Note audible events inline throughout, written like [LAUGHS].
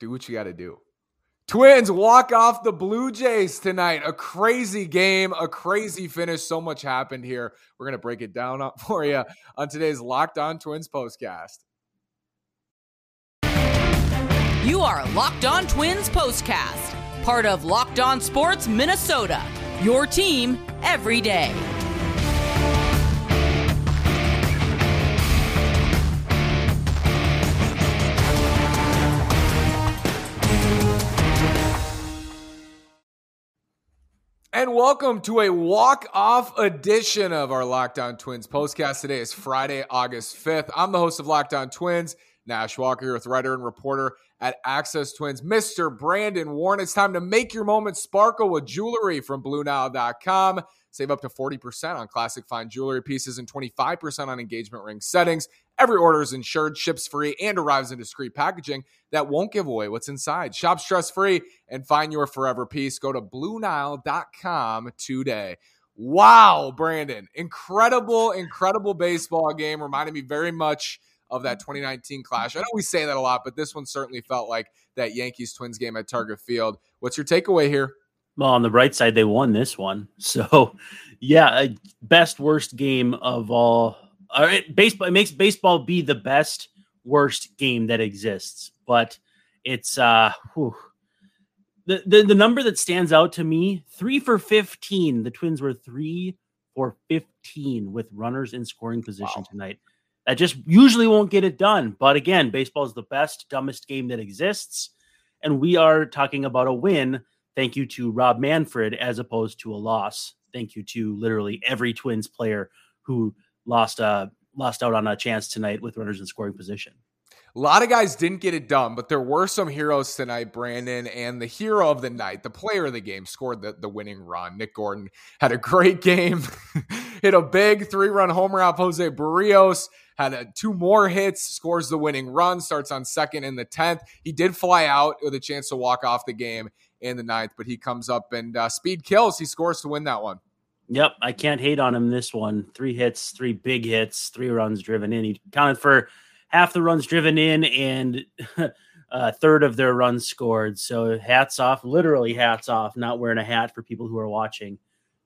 do what you got to do. Twins walk off the Blue Jays tonight. A crazy game, a crazy finish. So much happened here. We're going to break it down [LAUGHS] for you on today's Locked On Twins postcast. You are Locked On Twins postcast, part of Locked On Sports Minnesota. Your team every day. And welcome to a walk-off edition of our Locked On Twins postcast. Today is Friday, August 5th. I'm the host of Locked On Twins, Nash Walker, here with writer and reporter at Access Twins, Mr. Brandon Warne. It's time to make your moment sparkle with jewelry from BlueNile.com. Save up to 40% on classic fine jewelry pieces and 25% on engagement ring settings. Every order is insured, ships free, and arrives in discreet packaging that won't give away what's inside. Shop stress free and find your forever piece. Go to BlueNile.com today. Wow, Brandon. Incredible, incredible baseball game. Reminded me very much of that 2019 clash. I know we say that a lot, but this one certainly felt like that Yankees Twins game at Target Field. What's your takeaway here? Well, on the bright side, they won this one. [LAUGHS] So, yeah, best worst game of all. All right, baseball it makes baseball be the best worst game that exists, but it's uh whew, the, the the number that stands out to me three for 15 the twins were three for 15 with runners in scoring position wow. tonight that just usually won't get it done but again baseball is the best dumbest game that exists and we are talking about a win Thank you to Rob Manfred as opposed to a loss. Thank you to literally every Twins player who lost uh lost out on a chance tonight with runners in scoring position. A lot of guys didn't get it done, but there were some heroes tonight, Brandon. And the hero of the night, the player of the game, scored the, the winning run. Nick Gordon had a great game, [LAUGHS] hit a big three run homer off Jose Berrios, had a, two more hits, scores the winning run, starts on second in the 10th. He did fly out with a chance to walk off the game in the ninth, but he comes up and uh, speed kills. He scores to win that one. Yep, I can't hate on him this one. Three hits, three big hits, three runs driven in. He counted for half the runs driven in and [LAUGHS] a third of their runs scored. So hats off, literally hats off, not wearing a hat for people who are watching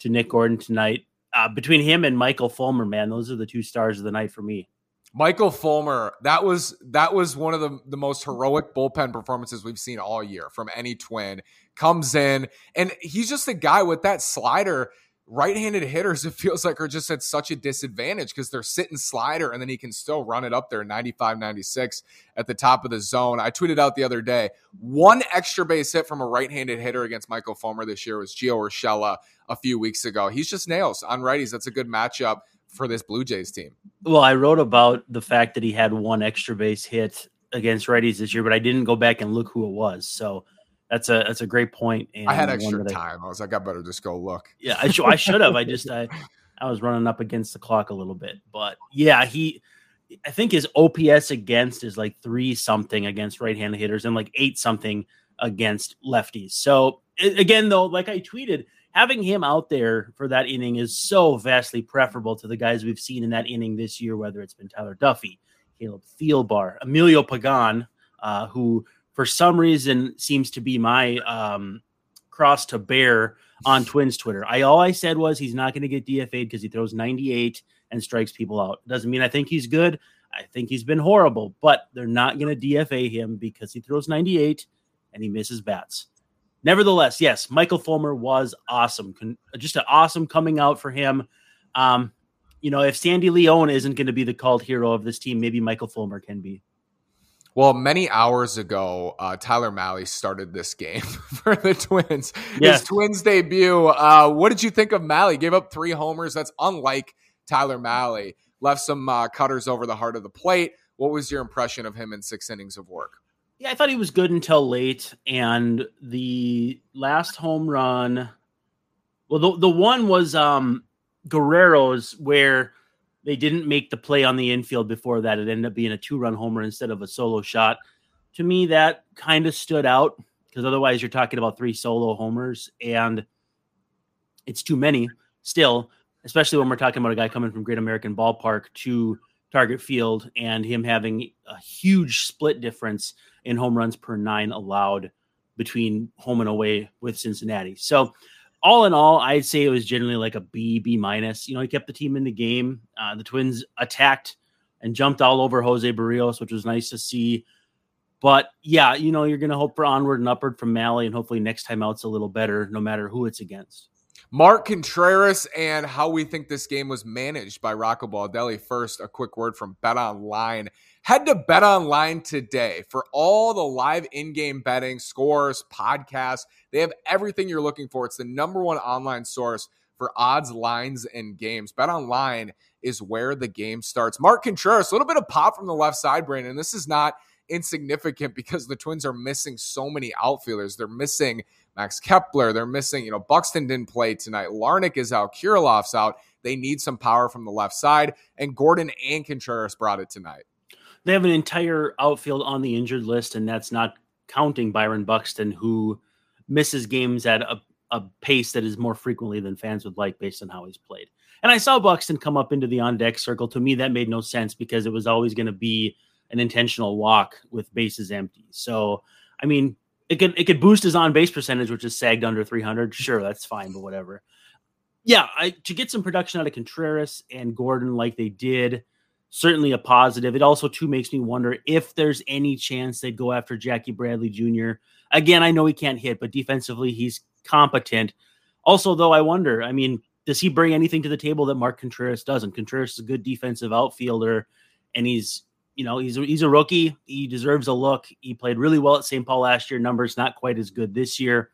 to Nick Gordon tonight. Uh, between him and Michael Fulmer, man, those are the two stars of the night for me. Michael Fulmer, that was that was one of the, the most heroic bullpen performances we've seen all year from any twin. Comes in and he's just a guy with that slider. Right-handed hitters, it feels like are just at such a disadvantage because they're sitting slider and then he can still run it up there 95, 96 at the top of the zone. I tweeted out the other day, one extra base hit from a right-handed hitter against Michael Fulmer this year was Gio Urshela a few weeks ago. He's just nails on righties. That's a good matchup for this Blue Jays team. Well, I wrote about the fact that he had one extra base hit against righties this year, but I didn't go back and look who it was. So that's a that's a great point. And I had extra time. I, I, was like, I better just go look. Yeah, I, sh- I should have. I just [LAUGHS] I I was running up against the clock a little bit, but yeah, he. I think his OPS against is like three something against right-handed hitters and like eight something against lefties. So again, though, like I tweeted, having him out there for that inning is so vastly preferable to the guys we've seen in that inning this year, whether it's been Tyler Duffey, Caleb Thielbar, Emilio Pagan, uh, who for some reason seems to be my um, cross to bear on [LAUGHS] Twins Twitter. I all I said was he's not going to get DFA'd because he throws 98 and strikes people out. Doesn't mean I think he's good. I think he's been horrible, but they're not going to DFA him because he throws 98 and he misses bats. Nevertheless, yes, Michael Fulmer was awesome. Just an awesome coming out for him. Um, you know, if Sandy Leon isn't going to be the called hero of this team, maybe Michael Fulmer can be. Well, many hours ago, uh, Tyler Mahle started this game [LAUGHS] for the Twins. Yes. His Twins debut. Uh, what did you think of Mahle? Gave up three homers. That's unlike Tyler Mahle. Left some uh, cutters over the heart of the plate. What was your impression of him in six innings of work? Yeah, I thought he was good until late, and the last home run. Well, the the one was um, Guerrero's where they didn't make the play on the infield before that. It ended up being a two run homer instead of a solo shot. To me, that kind of stood out because otherwise you're talking about three solo homers, and it's too many still, especially when we're talking about a guy coming from Great American Ballpark to Target Field and him having a huge split difference in home runs per nine allowed between home and away with Cincinnati. So, all in all, I'd say it was generally like a B, B minus. You know, he kept the team in the game. Uh, the Twins attacked and jumped all over Jose Berrios, which was nice to see. But yeah, you know, you're going to hope for onward and upward from Mahle, and hopefully next time out's a little better, no matter who it's against. Mark Contreras and how we think this game was managed by Rocco Baldelli. First, a quick word from Bet Online. Head to Bet Online today for all the live in-game betting, scores, podcasts. They have everything you're looking for. It's the number one online source for odds, lines, and games. Bet Online is where the game starts. Mark Contreras, a little bit of pop from the left side, Brandon. This is not insignificant because the Twins are missing so many outfielders. They're missing Max Kepler. They're missing, you know, Buxton didn't play tonight. Larnach is out. Kirilloff's out. They need some power from the left side. And Gordon and Contreras brought it tonight. They have an entire outfield on the injured list, and that's not counting Byron Buxton, who misses games at a, a pace that is more frequently than fans would like based on how he's played. And I saw Buxton come up into the on deck circle. To me, that made no sense because it was always going to be an intentional walk with bases empty. So, I mean, it could it could boost his on base percentage, which is sagged under 300. Sure, that's fine, but whatever. Yeah, I, to get some production out of Contreras and Gordon like they did, certainly a positive. It also too makes me wonder if there's any chance they'd go after Jackie Bradley Jr. Again, I know he can't hit, but defensively he's competent. Also, though, I wonder. I mean, does he bring anything to the table that Mark Contreras doesn't? Contreras is a good defensive outfielder, and he's you know he's a, he's a rookie. He deserves a look. He played really well at St. Paul last year. Numbers not quite as good this year,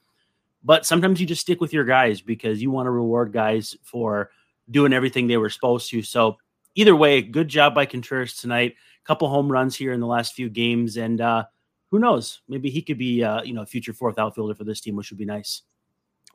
but sometimes you just stick with your guys because you want to reward guys for doing everything they were supposed to. So either way, good job by Contreras tonight. A Couple home runs here in the last few games, and uh, who knows? Maybe he could be uh, you know a future fourth outfielder for this team, which would be nice.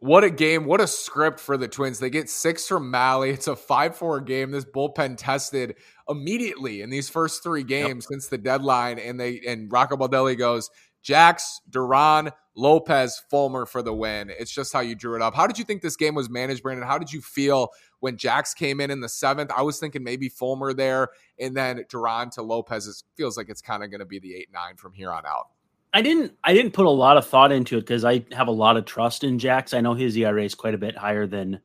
What a game. What a script for the Twins. They get six from Mahle. It's a 5 4 game. This bullpen tested immediately in these first three games yep. since the deadline. And they and Rocco Baldelli goes, Jax, Duran, Lopez, Fulmer for the win. It's just how you drew it up. How did you think this game was managed, Brandon? How did you feel when Jax came in in the seventh? I was thinking maybe Fulmer there, and then Duran to Lopez. It feels like it's kind of going to be the 8 9 from here on out. I didn't I didn't put a lot of thought into it because I have a lot of trust in Jax. I know his ERA is quite a bit higher than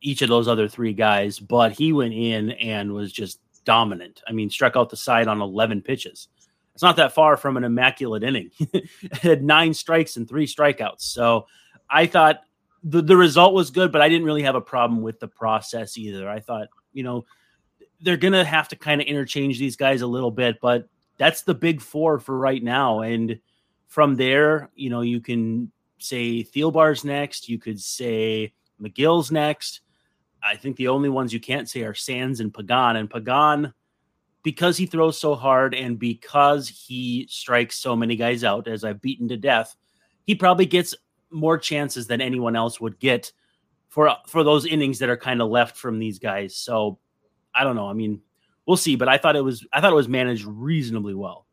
each of those other three guys, but he went in and was just dominant. I mean, struck out the side on 11 pitches. It's not that far from an immaculate inning. It [LAUGHS] had nine strikes and three strikeouts. So I thought the, the result was good, but I didn't really have a problem with the process either. I thought, you know, they're going to have to kind of interchange these guys a little bit, but that's the big four for right now. And from there, you know, you can say Thielbar's next. You could say Megill's next. I think the only ones you can't say are Sands and Pagan. And Pagan, because he throws so hard and because he strikes so many guys out, as I've beaten to death, he probably gets more chances than anyone else would get for for those innings that are kind of left from these guys. So I don't know. I mean, we'll see. But I thought it was I thought it was managed reasonably well.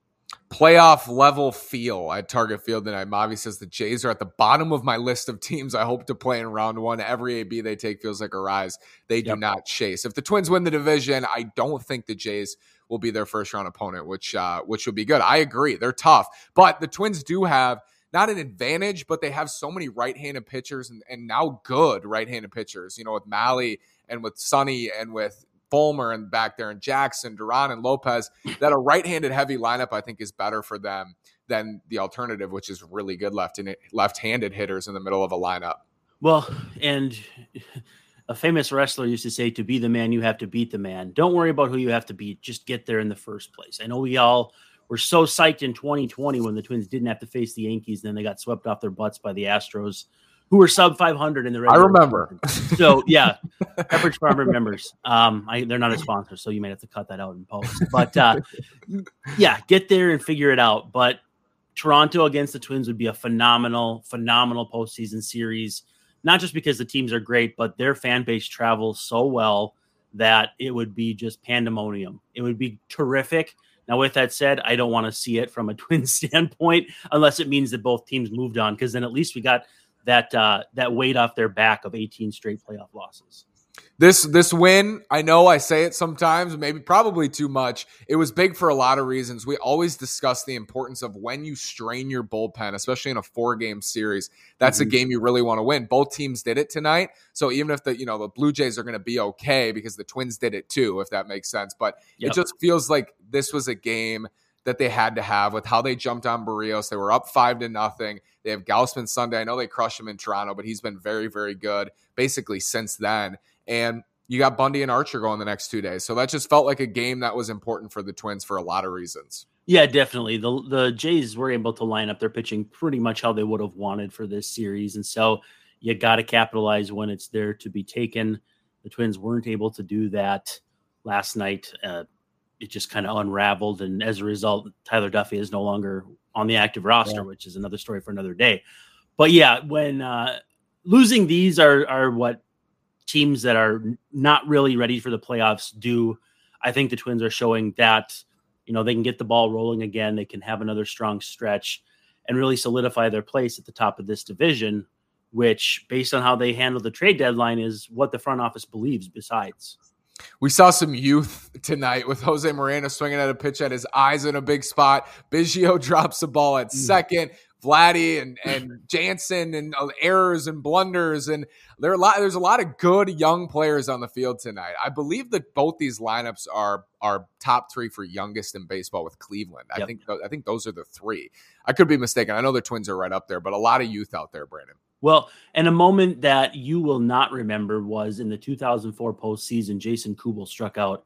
Playoff level feel at Target Field tonight. Mavi says the Jays are at the bottom of my list of teams I hope to play in round one. Every AB they take feels like a rise. They do yep. not chase. If the Twins win the division, I don't think the Jays will be their first round opponent, which uh, which would be good. I agree. They're tough, but the Twins do have not an advantage, but they have so many right-handed pitchers and, and now good right-handed pitchers. You know, with Mahle and with Sonny and with Fulmer and back there and Jackson, Duran and Lopez, that a right-handed heavy lineup I think is better for them than the alternative, which is really good left in left-handed hitters in the middle of a lineup. Well, and a famous wrestler used to say, "To be the man, you have to beat the man." Don't worry about who you have to beat; just get there in the first place. I know we all were so psyched in 2020 when the Twins didn't have to face the Yankees, then they got swept off their butts by the Astros who were sub 500 in the regular. I remember. so yeah, [LAUGHS] Pepperidge Farm remembers. Um, I, they're not a sponsor, so you may have to cut that out in post. But uh, yeah, get there and figure it out. But Toronto against the Twins would be a phenomenal, phenomenal postseason series. Not just because the teams are great, but their fan base travels so well that it would be just pandemonium. It would be terrific. Now, with that said, I don't want to see it from a [LAUGHS] twin standpoint unless it means that both teams moved on, because then at least we got that uh, that weight off their back of 18 straight playoff losses. This this win, I know I say it sometimes, maybe probably too much. It was big for a lot of reasons. We always discuss the importance of when you strain your bullpen, especially in a four game series. That's mm-hmm. a game you really want to win. Both teams did it tonight, so even if the you know the Blue Jays are going to be okay because the Twins did it too, if that makes sense. But yep. it just feels like this was a game that they had to have with how they jumped on Berrios. They were up five to nothing. They have Gausman Sunday. I know they crushed him in Toronto, but he's been very, very good basically since then. And you got Bundy and Archer going the next two days. So that just felt like a game that was important for the Twins for a lot of reasons. Yeah, definitely. The the Jays were able to line up their pitching pretty much how they would have wanted for this series. And so you got to capitalize when it's there to be taken. The Twins weren't able to do that last night. Uh, it just kind of unraveled. And as a result, Tyler Duffey is no longer on the active roster, yeah. which is another story for another day. But yeah, when uh, losing these are are what teams that are not really ready for the playoffs do. I think the Twins are showing that you know they can get the ball rolling again. They can have another strong stretch and really solidify their place at the top of this division. Which, based on how they handle the trade deadline, is what the front office believes. Besides, we saw some youth tonight with Jose Moreno swinging at a pitch at his eyes in a big spot. Biggio [LAUGHS] drops the ball at mm. second. Vladdy and and [LAUGHS] Jansen and uh, errors and blunders and there are a lot there's a lot of good young players on the field tonight. I believe that both these lineups are are top 3 for youngest in baseball with Cleveland. Yep. I think I think those are the 3. I could be mistaken. I know the Twins are right up there, but a lot of youth out there, Brandon. Well, and a moment that you will not remember was in the 2004 postseason. Jason Kubel struck out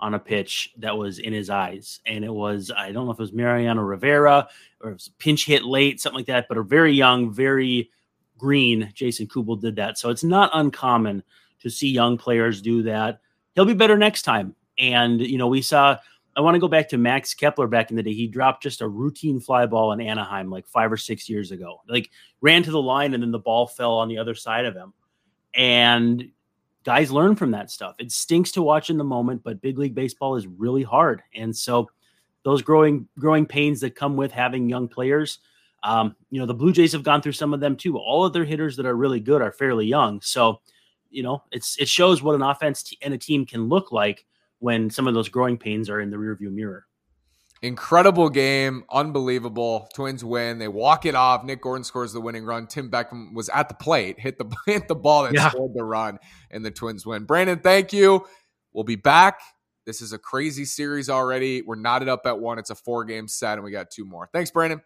on a pitch that was in his eyes. And it was, I don't know if it was Mariano Rivera or it was a pinch hit late, something like that, but a very young, very green Jason Kubel did that. So it's not uncommon to see young players do that. He'll be better next time. And, you know, we saw, I want to go back to Max Kepler back in the day. He dropped just a routine fly ball in Anaheim like five or six years ago. Like ran to the line and then the ball fell on the other side of him. And guys learn from that stuff. It stinks to watch in the moment, but big league baseball is really hard. And so those growing growing pains that come with having young players, um, you know, the Blue Jays have gone through some of them too. All of their hitters that are really good are fairly young. So, you know, it's it shows what an offense t- and a team can look like when some of those growing pains are in the rearview mirror. Incredible game, unbelievable. Twins win. They walk it off. Nick Gordon scores the winning run. Tim Beckham was at the plate, hit the [LAUGHS] hit the ball that yeah. scored the run, and the Twins win. Brandon, thank you. We'll be back. This is a crazy series already. We're knotted up at one. It's a four game set, and we got two more. Thanks, Brandon.